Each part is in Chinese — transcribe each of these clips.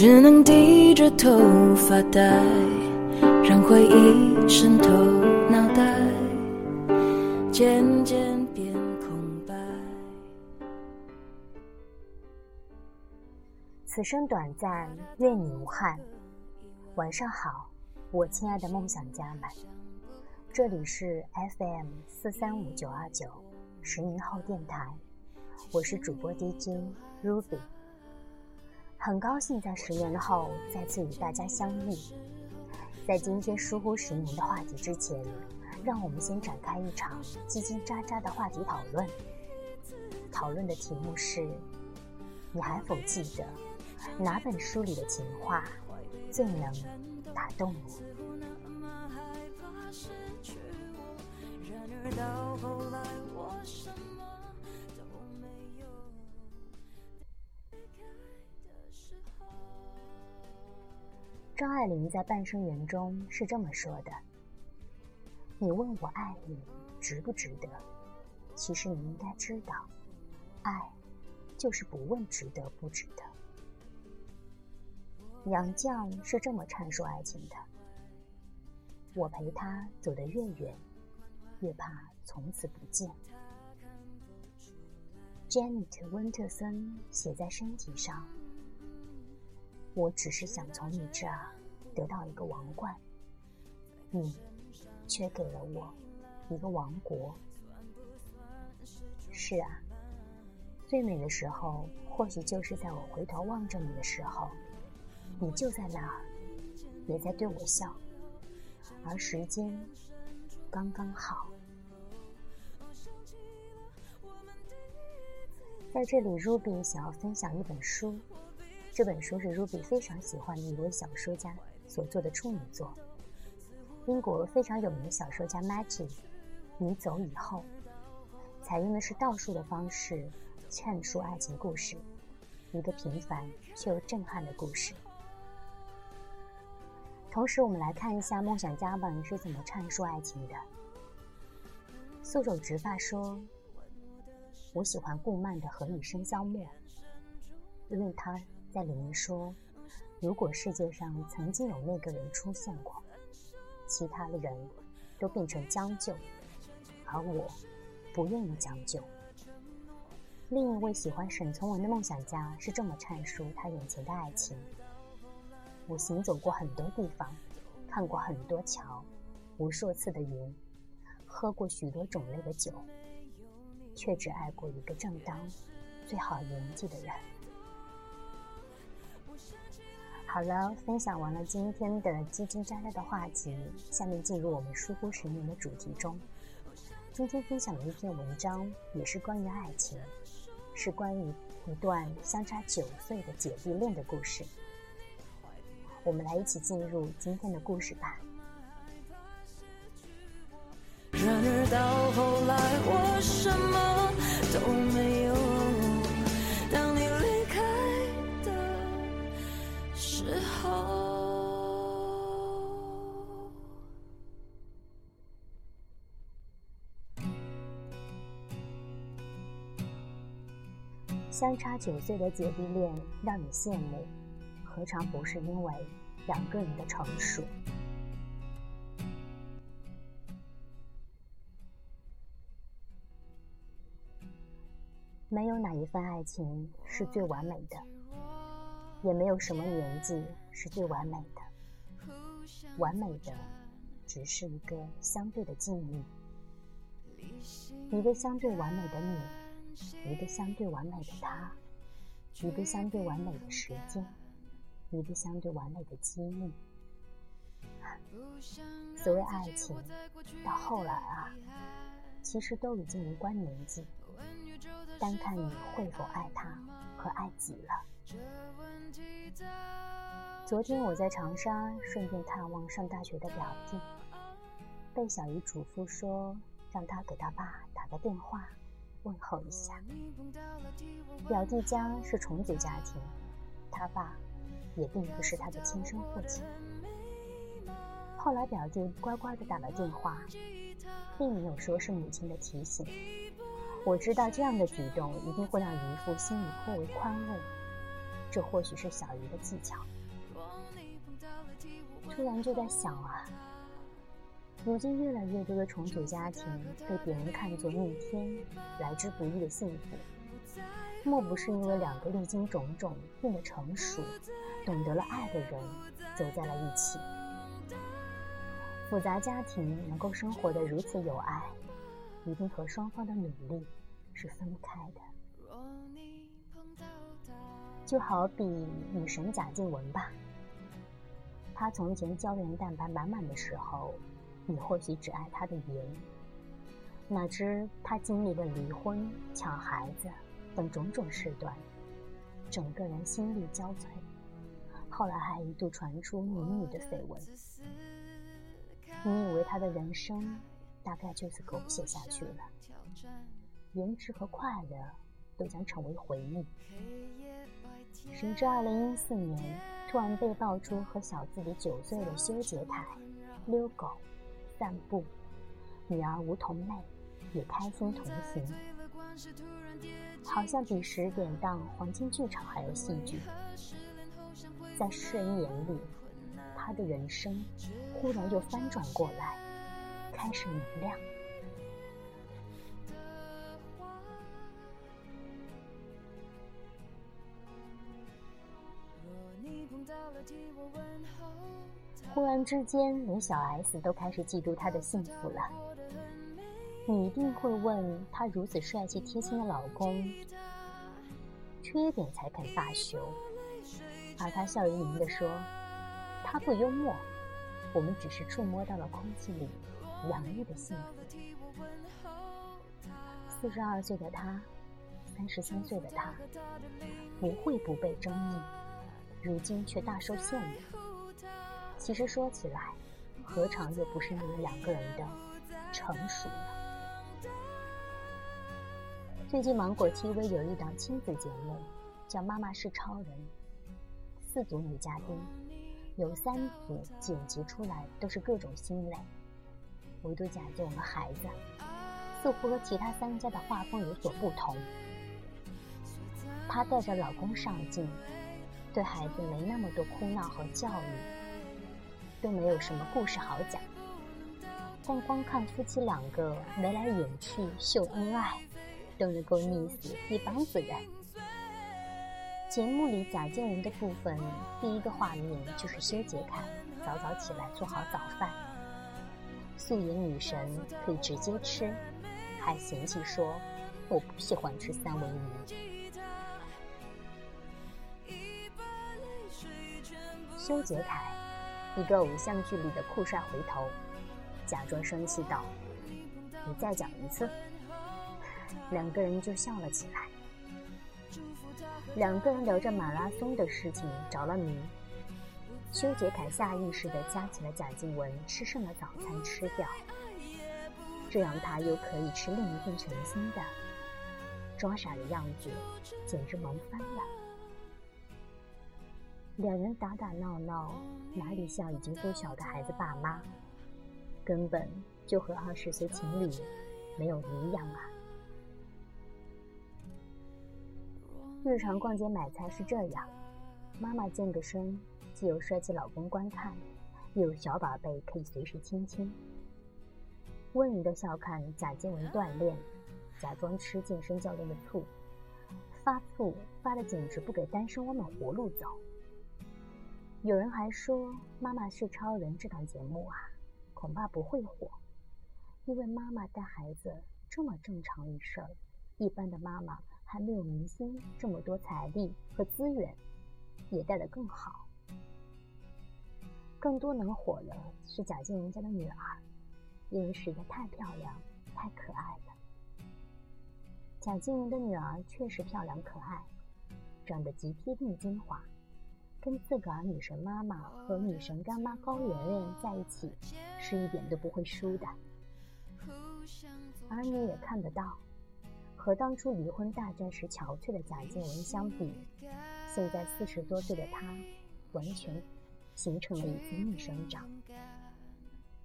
只能低着头发呆，让回忆渗透脑袋，渐渐变。此生短暂，愿你无憾。晚上好，我亲爱的梦想家们，这里是 FM 四三五九二九十年后电台，我是主播 DJ Ruby，很高兴在十年后再次与大家相遇。在今天疏忽十年的话题之前，让我们先展开一场叽叽喳喳的话题讨论。讨论的题目是：你还否记得哪本书里的情话？最能打动你。张爱玲在《半生缘》中是这么说的：“你问我爱你值不值得？其实你应该知道，爱就是不问值得不值得。”杨绛是这么阐述爱情的：我陪他走得越远，越怕从此不见。Janet 温特森写在身体上：我只是想从你这儿得到一个王冠，你却给了我一个王国。是啊，最美的时候，或许就是在我回头望着你的时候。你就在那儿，也在对我笑，而时间刚刚好。在这里，Ruby 想要分享一本书，这本书是 Ruby 非常喜欢的一位小说家所做的处女作。英国非常有名的小说家 Maggie，你走以后，采用的是倒数的方式阐述爱情故事，一个平凡却又震撼的故事。同时，我们来看一下梦想家们是怎么阐述爱情的。素手直发说：“我喜欢顾漫的《何以笙箫默》，因为他在里面说，如果世界上曾经有那个人出现过，其他的人都变成将就，而我不愿意将就。”另一位喜欢沈从文的梦想家是这么阐述他眼前的爱情。我行走过很多地方，看过很多桥，无数次的云，喝过许多种类的酒，却只爱过一个正当、最好年纪的人。好了，分享完了今天的叽叽喳喳的话题，下面进入我们疏忽十年的主题中。今天分享的一篇文章也是关于爱情，是关于一段相差九岁的姐弟恋的故事。我们来一起进入今天的故事吧。然而到后来，我什么都没有。相差九岁的姐弟恋让你羡慕。何尝不是因为两个人的成熟？没有哪一份爱情是最完美的，也没有什么年纪是最完美的。完美的只是一个相对的境遇，一个相对完美的你，一个相对完美的他，一个相对完美的时间。一个相对完美的机遇。所谓爱情，到后来啊，其实都已经无关年纪，单看你会否爱他和爱己了。昨天我在长沙，顺便探望上大学的表弟，被小姨嘱咐说，让他给他爸打个电话，问候一下。表弟家是重组家庭，他爸。也并不是他的亲生父亲。后来表弟乖乖的打了电话，并没有说是母亲的提醒。我知道这样的举动一定会让姨父心里颇为宽慰，这或许是小姨的技巧。突然就在想啊，如今越来越多的重组家庭被别人看作逆天、来之不易的幸福，莫不是因为两个历经种种、变得成熟、懂得了爱的人走在了一起？复杂家庭能够生活的如此有爱，一定和双方的努力是分不开的。就好比女神贾静雯吧。她从前胶原蛋白满满的时候，你或许只爱他的颜。哪知他经历了离婚、抢孩子等种种事端，整个人心力交瘁。后来还一度传出民女的绯闻。你以为他的人生大概就此狗血下去了？颜值和快乐都将成为回忆。谁知二零一四年。突然被爆出和小自己九岁的修杰楷遛狗、散步，女儿梧桐妹也开心同行，好像彼时典当黄金剧场还有戏剧。在世人眼里，他的人生忽然又翻转过来，开始明亮。忽然之间，连小 S 都开始嫉妒他的幸福了。你一定会问，他如此帅气贴心的老公，缺点才肯罢休？而他笑盈盈地说：“他不幽默，我们只是触摸到了空气里洋溢的幸福。”四十二岁的他，三十三岁的他，不会不被争议。如今却大受羡慕。其实说起来，何尝又不是你们两个人的成熟呢？最近芒果 TV 有一档亲子节目，叫《妈妈是超人》，四组女嘉宾，有三组剪辑出来都是各种心累，唯独贾静雯孩子，似乎和其他三家的画风有所不同。她带着老公上镜。对孩子没那么多哭闹和教育，都没有什么故事好讲。但光看夫妻两个眉来眼去秀恩爱，都能够腻死一帮子人。节目里贾静雯的部分，第一个画面就是修杰楷早早起来做好早饭，素颜女神可以直接吃，还嫌弃说我不喜欢吃三文鱼。修杰楷，一个偶像剧里的酷帅，回头假装生气道：“你再讲一次。”两个人就笑了起来。两个人聊着马拉松的事情着了迷。修杰楷下意识地夹起了贾静雯吃剩的早餐吃掉，这样他又可以吃另一份全新的。装傻的样子简直萌翻了。两人打打闹闹，哪里像已经不小的孩子爸妈？根本就和二十岁情侣没有一样啊！日常逛街买菜是这样：妈妈健个身，既有帅气老公观看，又有小宝贝可以随时亲亲。温柔的笑看贾静雯锻炼，假装吃健身教练的醋，发醋发的简直不给单身汪们活路走。有人还说，《妈妈是超人》这档节目啊，恐怕不会火，因为妈妈带孩子这么正常一事儿，一般的妈妈还没有明星这么多财力和资源，也带得更好。更多能火的是贾静雯家的女儿，因为实在太漂亮、太可爱了。贾静雯的女儿确实漂亮可爱，长得极贴近精华。跟自个儿女神妈妈和女神干妈高圆圆在一起，是一点都不会输的。而你也看得到，和当初离婚大战时憔悴的贾静雯相比，现在四十多岁的她，完全形成了一次逆生长。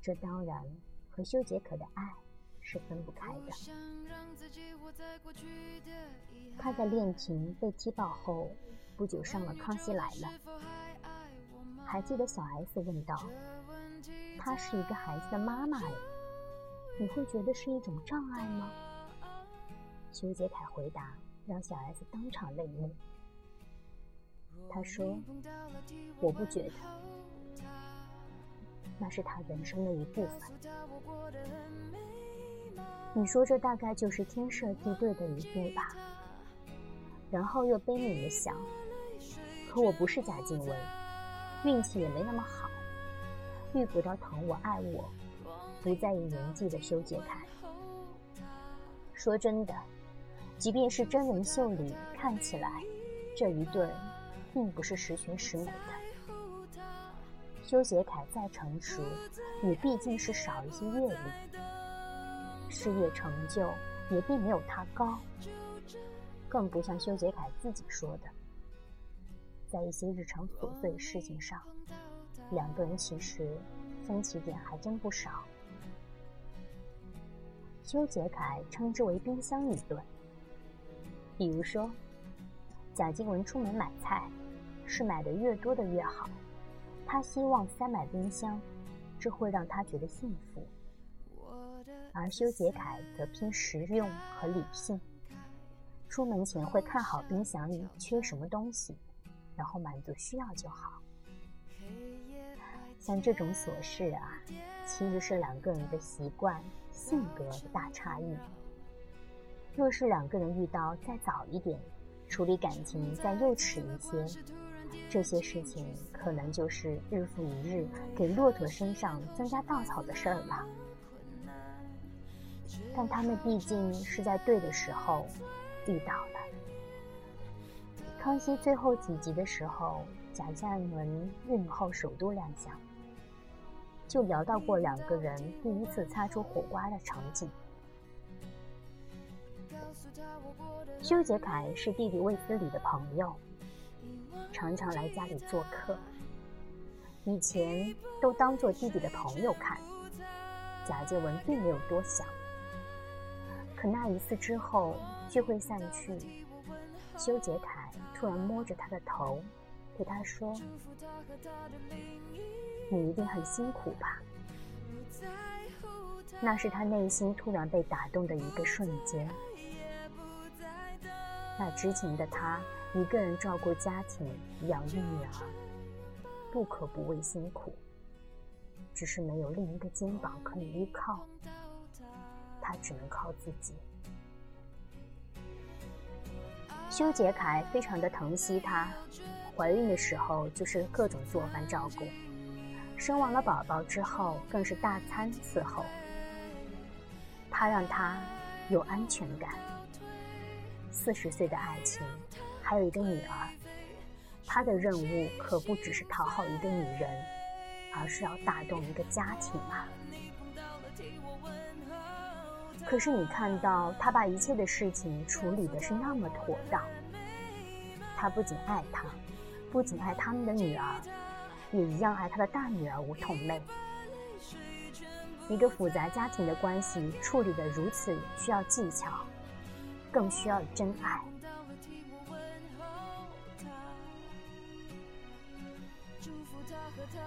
这当然和修杰可的爱是分不开的。他在恋情被踢爆后。不久上了《康熙来了》。还记得小 S 问道：“她是一个孩子的妈妈哎，你会觉得是一种障碍吗？”修杰楷回答，让小 S 当场泪目。他说：“我不觉得，那是他人生的一部分。”你说这大概就是天设地对的一步吧？然后又悲悯的想：可我不是贾静雯，运气也没那么好，遇不到疼我爱我、不在意年纪的修杰楷。说真的，即便是真人秀里看起来这一对，并不是十全十美的。修杰楷再成熟，也毕竟是少一些阅历。事业成就也并没有他高，更不像修杰楷自己说的，在一些日常琐碎事情上，两个人其实分歧点还真不少。修杰楷称之为“冰箱理论”，比如说，贾静雯出门买菜，是买的越多的越好，他希望塞满冰箱，这会让他觉得幸福。而修杰楷则偏实用和理性，出门前会看好冰箱里缺什么东西，然后满足需要就好。像这种琐事啊，其实是两个人的习惯、性格的大差异。若是两个人遇到再早一点，处理感情再幼稚一些，这些事情可能就是日复一日给骆驼身上增加稻草的事儿了。但他们毕竟是在对的时候遇到了。康熙最后几集的时候，贾静雯孕后首度亮相，就聊到过两个人第一次擦出火花的场景。修杰楷是弟弟卫斯理的朋友，常常来家里做客，以前都当做弟弟的朋友看，贾静雯并没有多想。可那一次之后，聚会散去，修杰楷突然摸着他的头，对他说：“你一定很辛苦吧？”那是他内心突然被打动的一个瞬间。那之前的他，一个人照顾家庭、养育女儿，不可不谓辛苦，只是没有另一个肩膀可以依靠。他只能靠自己。修杰楷非常的疼惜她，怀孕的时候就是各种做饭照顾，生完了宝宝之后更是大餐伺候。他让她有安全感。四十岁的爱情，还有一个女儿，他的任务可不只是讨好一个女人，而是要打动一个家庭啊。可是你看到他把一切的事情处理的是那么妥当，他不仅爱她，不仅爱他们的女儿，也一样爱他的大女儿梧桐妹。一个复杂家庭的关系处理的如此需要技巧，更需要真爱。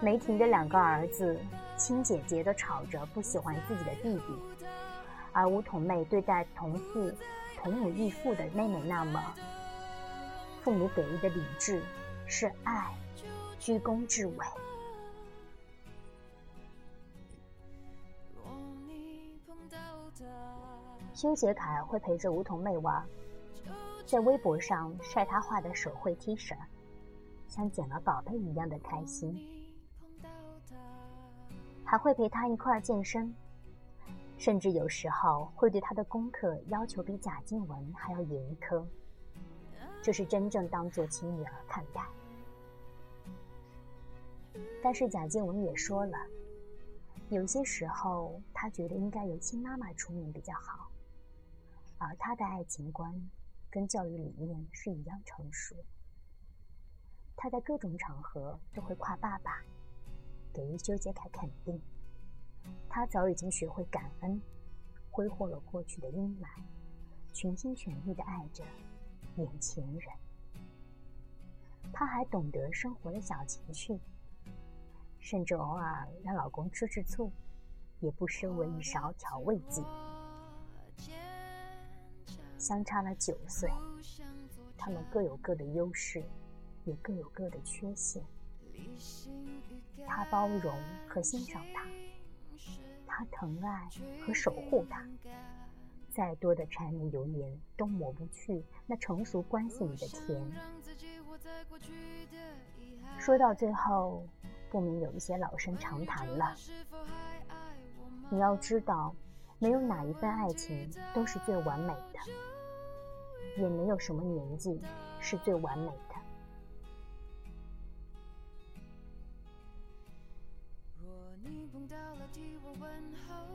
梅婷的两个儿子，亲姐姐都吵着不喜欢自己的弟弟。而梧桐妹对待同父、同母异父的妹妹那么，父母给予的理智是爱，居功至伟。修杰楷会陪着梧桐妹玩，在微博上晒她画的手绘 T 恤，像捡了宝贝一样的开心，还会陪她一块儿健身。甚至有时候会对他的功课要求比贾静雯还要严苛，这是真正当做亲女儿看待。但是贾静雯也说了，有些时候她觉得应该由亲妈妈出面比较好，而她的爱情观跟教育理念是一样成熟。她在各种场合都会夸爸爸，给予修杰楷肯定。他早已经学会感恩，挥霍了过去的阴霾，全心全意的爱着眼前人。她还懂得生活的小情趣，甚至偶尔让老公吃吃醋，也不失为一勺调味剂。相差了九岁，他们各有各的优势，也各有各的缺陷。他包容和欣赏他，他疼爱和守护他。再多的柴米油盐都抹不去那成熟关系里的甜。说到最后，不免有一些老生常谈了。你要知道，没有哪一份爱情都是最完美的，也没有什么年纪是最完美的。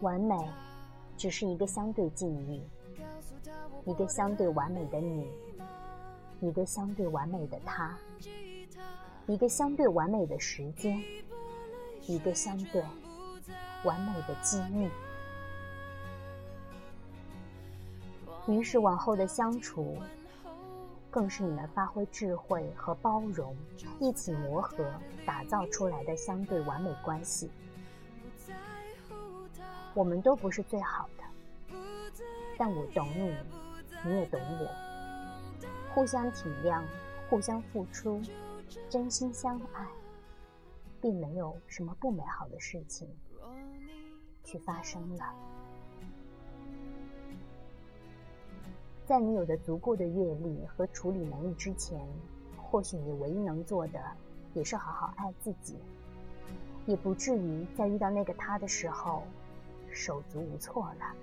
完美。只是一个相对境遇，一个相对完美的你，一个相对完美的他，一个相对完美的时间，一个相对完美的机遇。于是往后的相处，更是你们发挥智慧和包容，一起磨合打造出来的相对完美关系。我们都不是最好的，但我懂你，你也懂我，互相体谅，互相付出，真心相爱，并没有什么不美好的事情去发生了。在你有着足够的阅历和处理能力之前，或许你唯一能做的，也是好好爱自己，也不至于在遇到那个他的时候。手足无措了，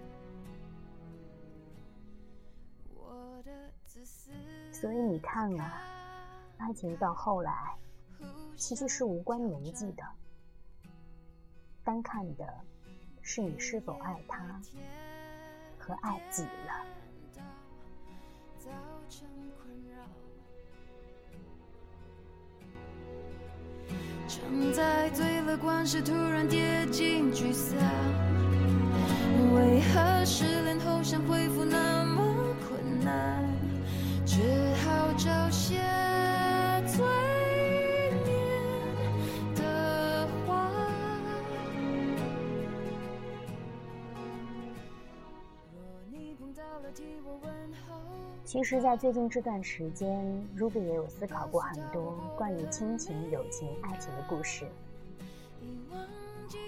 所以你看啊，爱情到后来其实是无关年纪的，单看的是你是否爱他和爱己了。常在最乐观时突然跌进沮丧。为何失恋后想恢复那么困难？只好找些催眠的话。其实，在最近这段时间，Ruby 也有思考过很多关于亲情、友情、爱情的故事。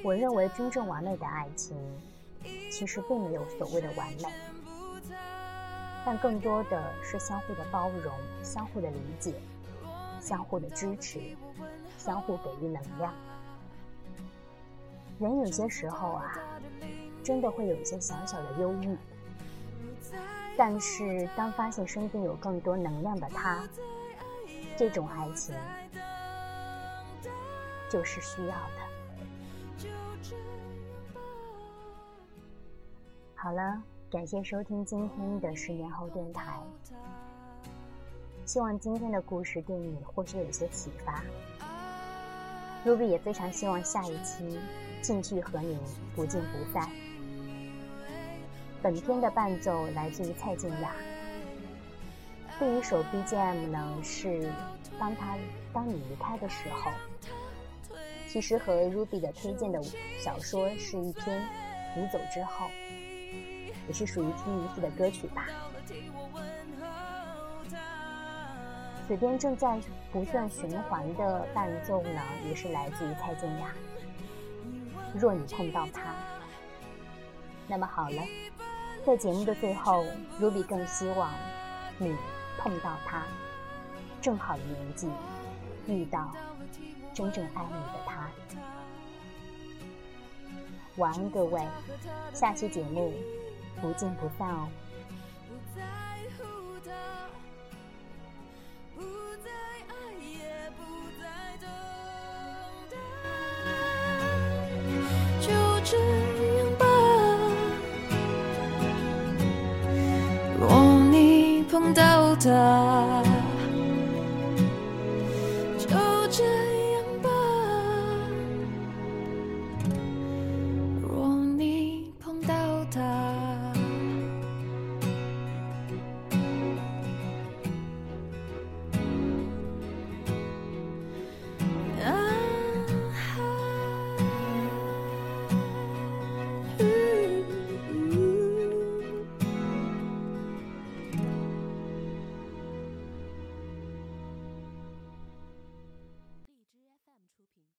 我认为，真正完美的爱情。其实并没有所谓的完美，但更多的是相互的包容、相互的理解、相互的支持、相互给予能量。人有些时候啊，真的会有一些小小的忧郁，但是当发现身边有更多能量的他，这种爱情就是需要的。好了，感谢收听今天的十年后电台。希望今天的故事对你或许有些启发。Ruby 也非常希望下一期继续和你不见不散。本片的伴奏来自于蔡健雅。第一首 BGM 呢是当他当你离开的时候。其实和 Ruby 的推荐的小说是一篇《你走之后》。也是属于听一次的歌曲吧。此边正在不断循环的伴奏呢，也是来自于蔡健雅。若你碰到他，那么好了，在节目的最后，Ruby 更希望你碰到他，正好的年纪，遇到真正爱你的他。晚安，各位，下期节目。不见不散哦。不在乎的，不再爱，也不再等待，就这样吧。若你碰到他。